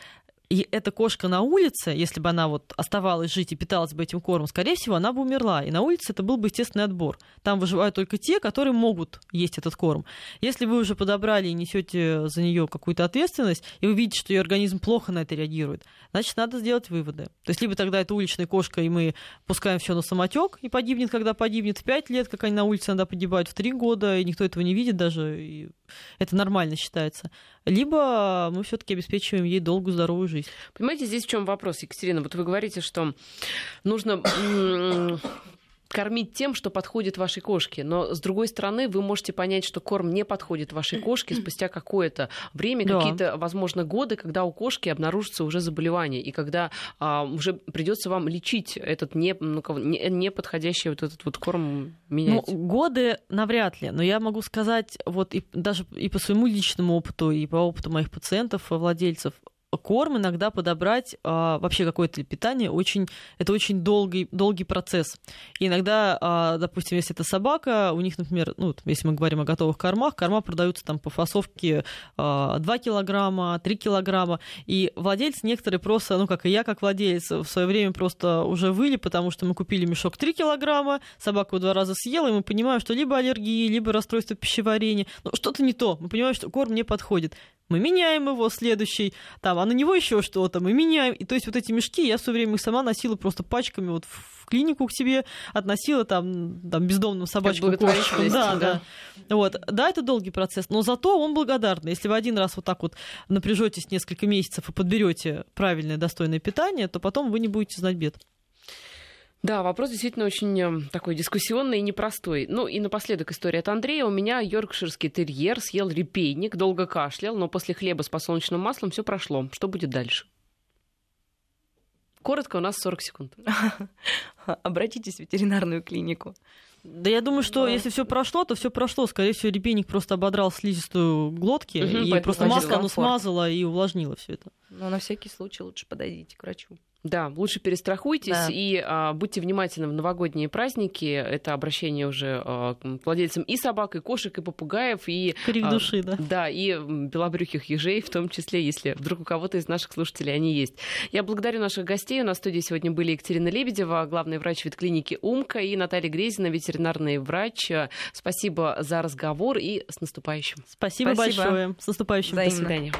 Speaker 2: и эта кошка на улице, если бы она вот оставалась жить и питалась бы этим кормом, скорее всего, она бы умерла. И на улице это был бы естественный отбор. Там выживают только те, которые могут есть этот корм. Если вы уже подобрали и несете за нее какую-то ответственность, и вы видите, что ее организм плохо на это реагирует, значит, надо сделать выводы. То есть либо тогда это уличная кошка, и мы пускаем все на самотек и погибнет, когда погибнет в 5 лет, как они на улице иногда погибают в 3 года, и никто этого не видит даже, и это нормально считается. Либо мы все-таки обеспечиваем ей долгую здоровую жизнь.
Speaker 1: Понимаете, здесь в чем вопрос, Екатерина? Вот вы говорите, что нужно кормить тем, что подходит вашей кошке. Но, с другой стороны, вы можете понять, что корм не подходит вашей кошке спустя какое-то время, да. какие-то, возможно, годы, когда у кошки обнаружится уже заболевание, и когда а, уже придется вам лечить этот не, ну, не, не подходящий вот этот вот корм менять.
Speaker 2: Ну, годы навряд ли, но я могу сказать, вот и, даже и по своему личному опыту, и по опыту моих пациентов, владельцев, корм иногда подобрать, а, вообще какое-то питание, очень, это очень долгий, долгий процесс. И иногда, а, допустим, если это собака, у них, например, ну, если мы говорим о готовых кормах, корма продаются там по фасовке а, 2 килограмма, 3 килограмма, и владельцы некоторые просто, ну, как и я, как владелец, в свое время просто уже выли, потому что мы купили мешок 3 килограмма, собака его два раза съела, и мы понимаем, что либо аллергии, либо расстройство пищеварения, ну, что-то не то, мы понимаем, что корм не подходит мы меняем его, следующий, там, а на него еще что-то, мы меняем. И то есть вот эти мешки я все время их сама носила просто пачками вот в клинику к себе, относила там, там бездомным собачкам, кошечкам. Да, да, да. Вот. да, это долгий процесс, но зато он благодарный. Если вы один раз вот так вот напряжетесь несколько месяцев и подберете правильное, достойное питание, то потом вы не будете знать бед.
Speaker 1: Да, вопрос действительно очень эм, такой дискуссионный и непростой. Ну и напоследок история от Андрея. У меня йоркширский терьер съел репейник, долго кашлял, но после хлеба с подсолнечным маслом все прошло. Что будет дальше? Коротко, у нас 40 секунд.
Speaker 3: Обратитесь в ветеринарную клинику.
Speaker 2: Да я думаю, что да. если все прошло, то все прошло. Скорее всего, репейник просто ободрал слизистую глотки, угу, и просто масло оно смазало и увлажнило все это.
Speaker 3: Но на всякий случай лучше подойдите к врачу.
Speaker 1: Да, лучше перестрахуйтесь да. и а, будьте внимательны в новогодние праздники. Это обращение уже а, к владельцам и собак, и кошек, и попугаев, и...
Speaker 2: Крик а, души, да.
Speaker 1: Да, и белобрюхих ежей, в том числе, если вдруг у кого-то из наших слушателей они есть. Я благодарю наших гостей. У нас в студии сегодня были Екатерина Лебедева, главный врач ветклиники «Умка», и Наталья Грезина, ветеринарный врач. Спасибо за разговор и с наступающим.
Speaker 2: Спасибо, Спасибо. большое. С наступающим.
Speaker 1: Взаимно. До свидания.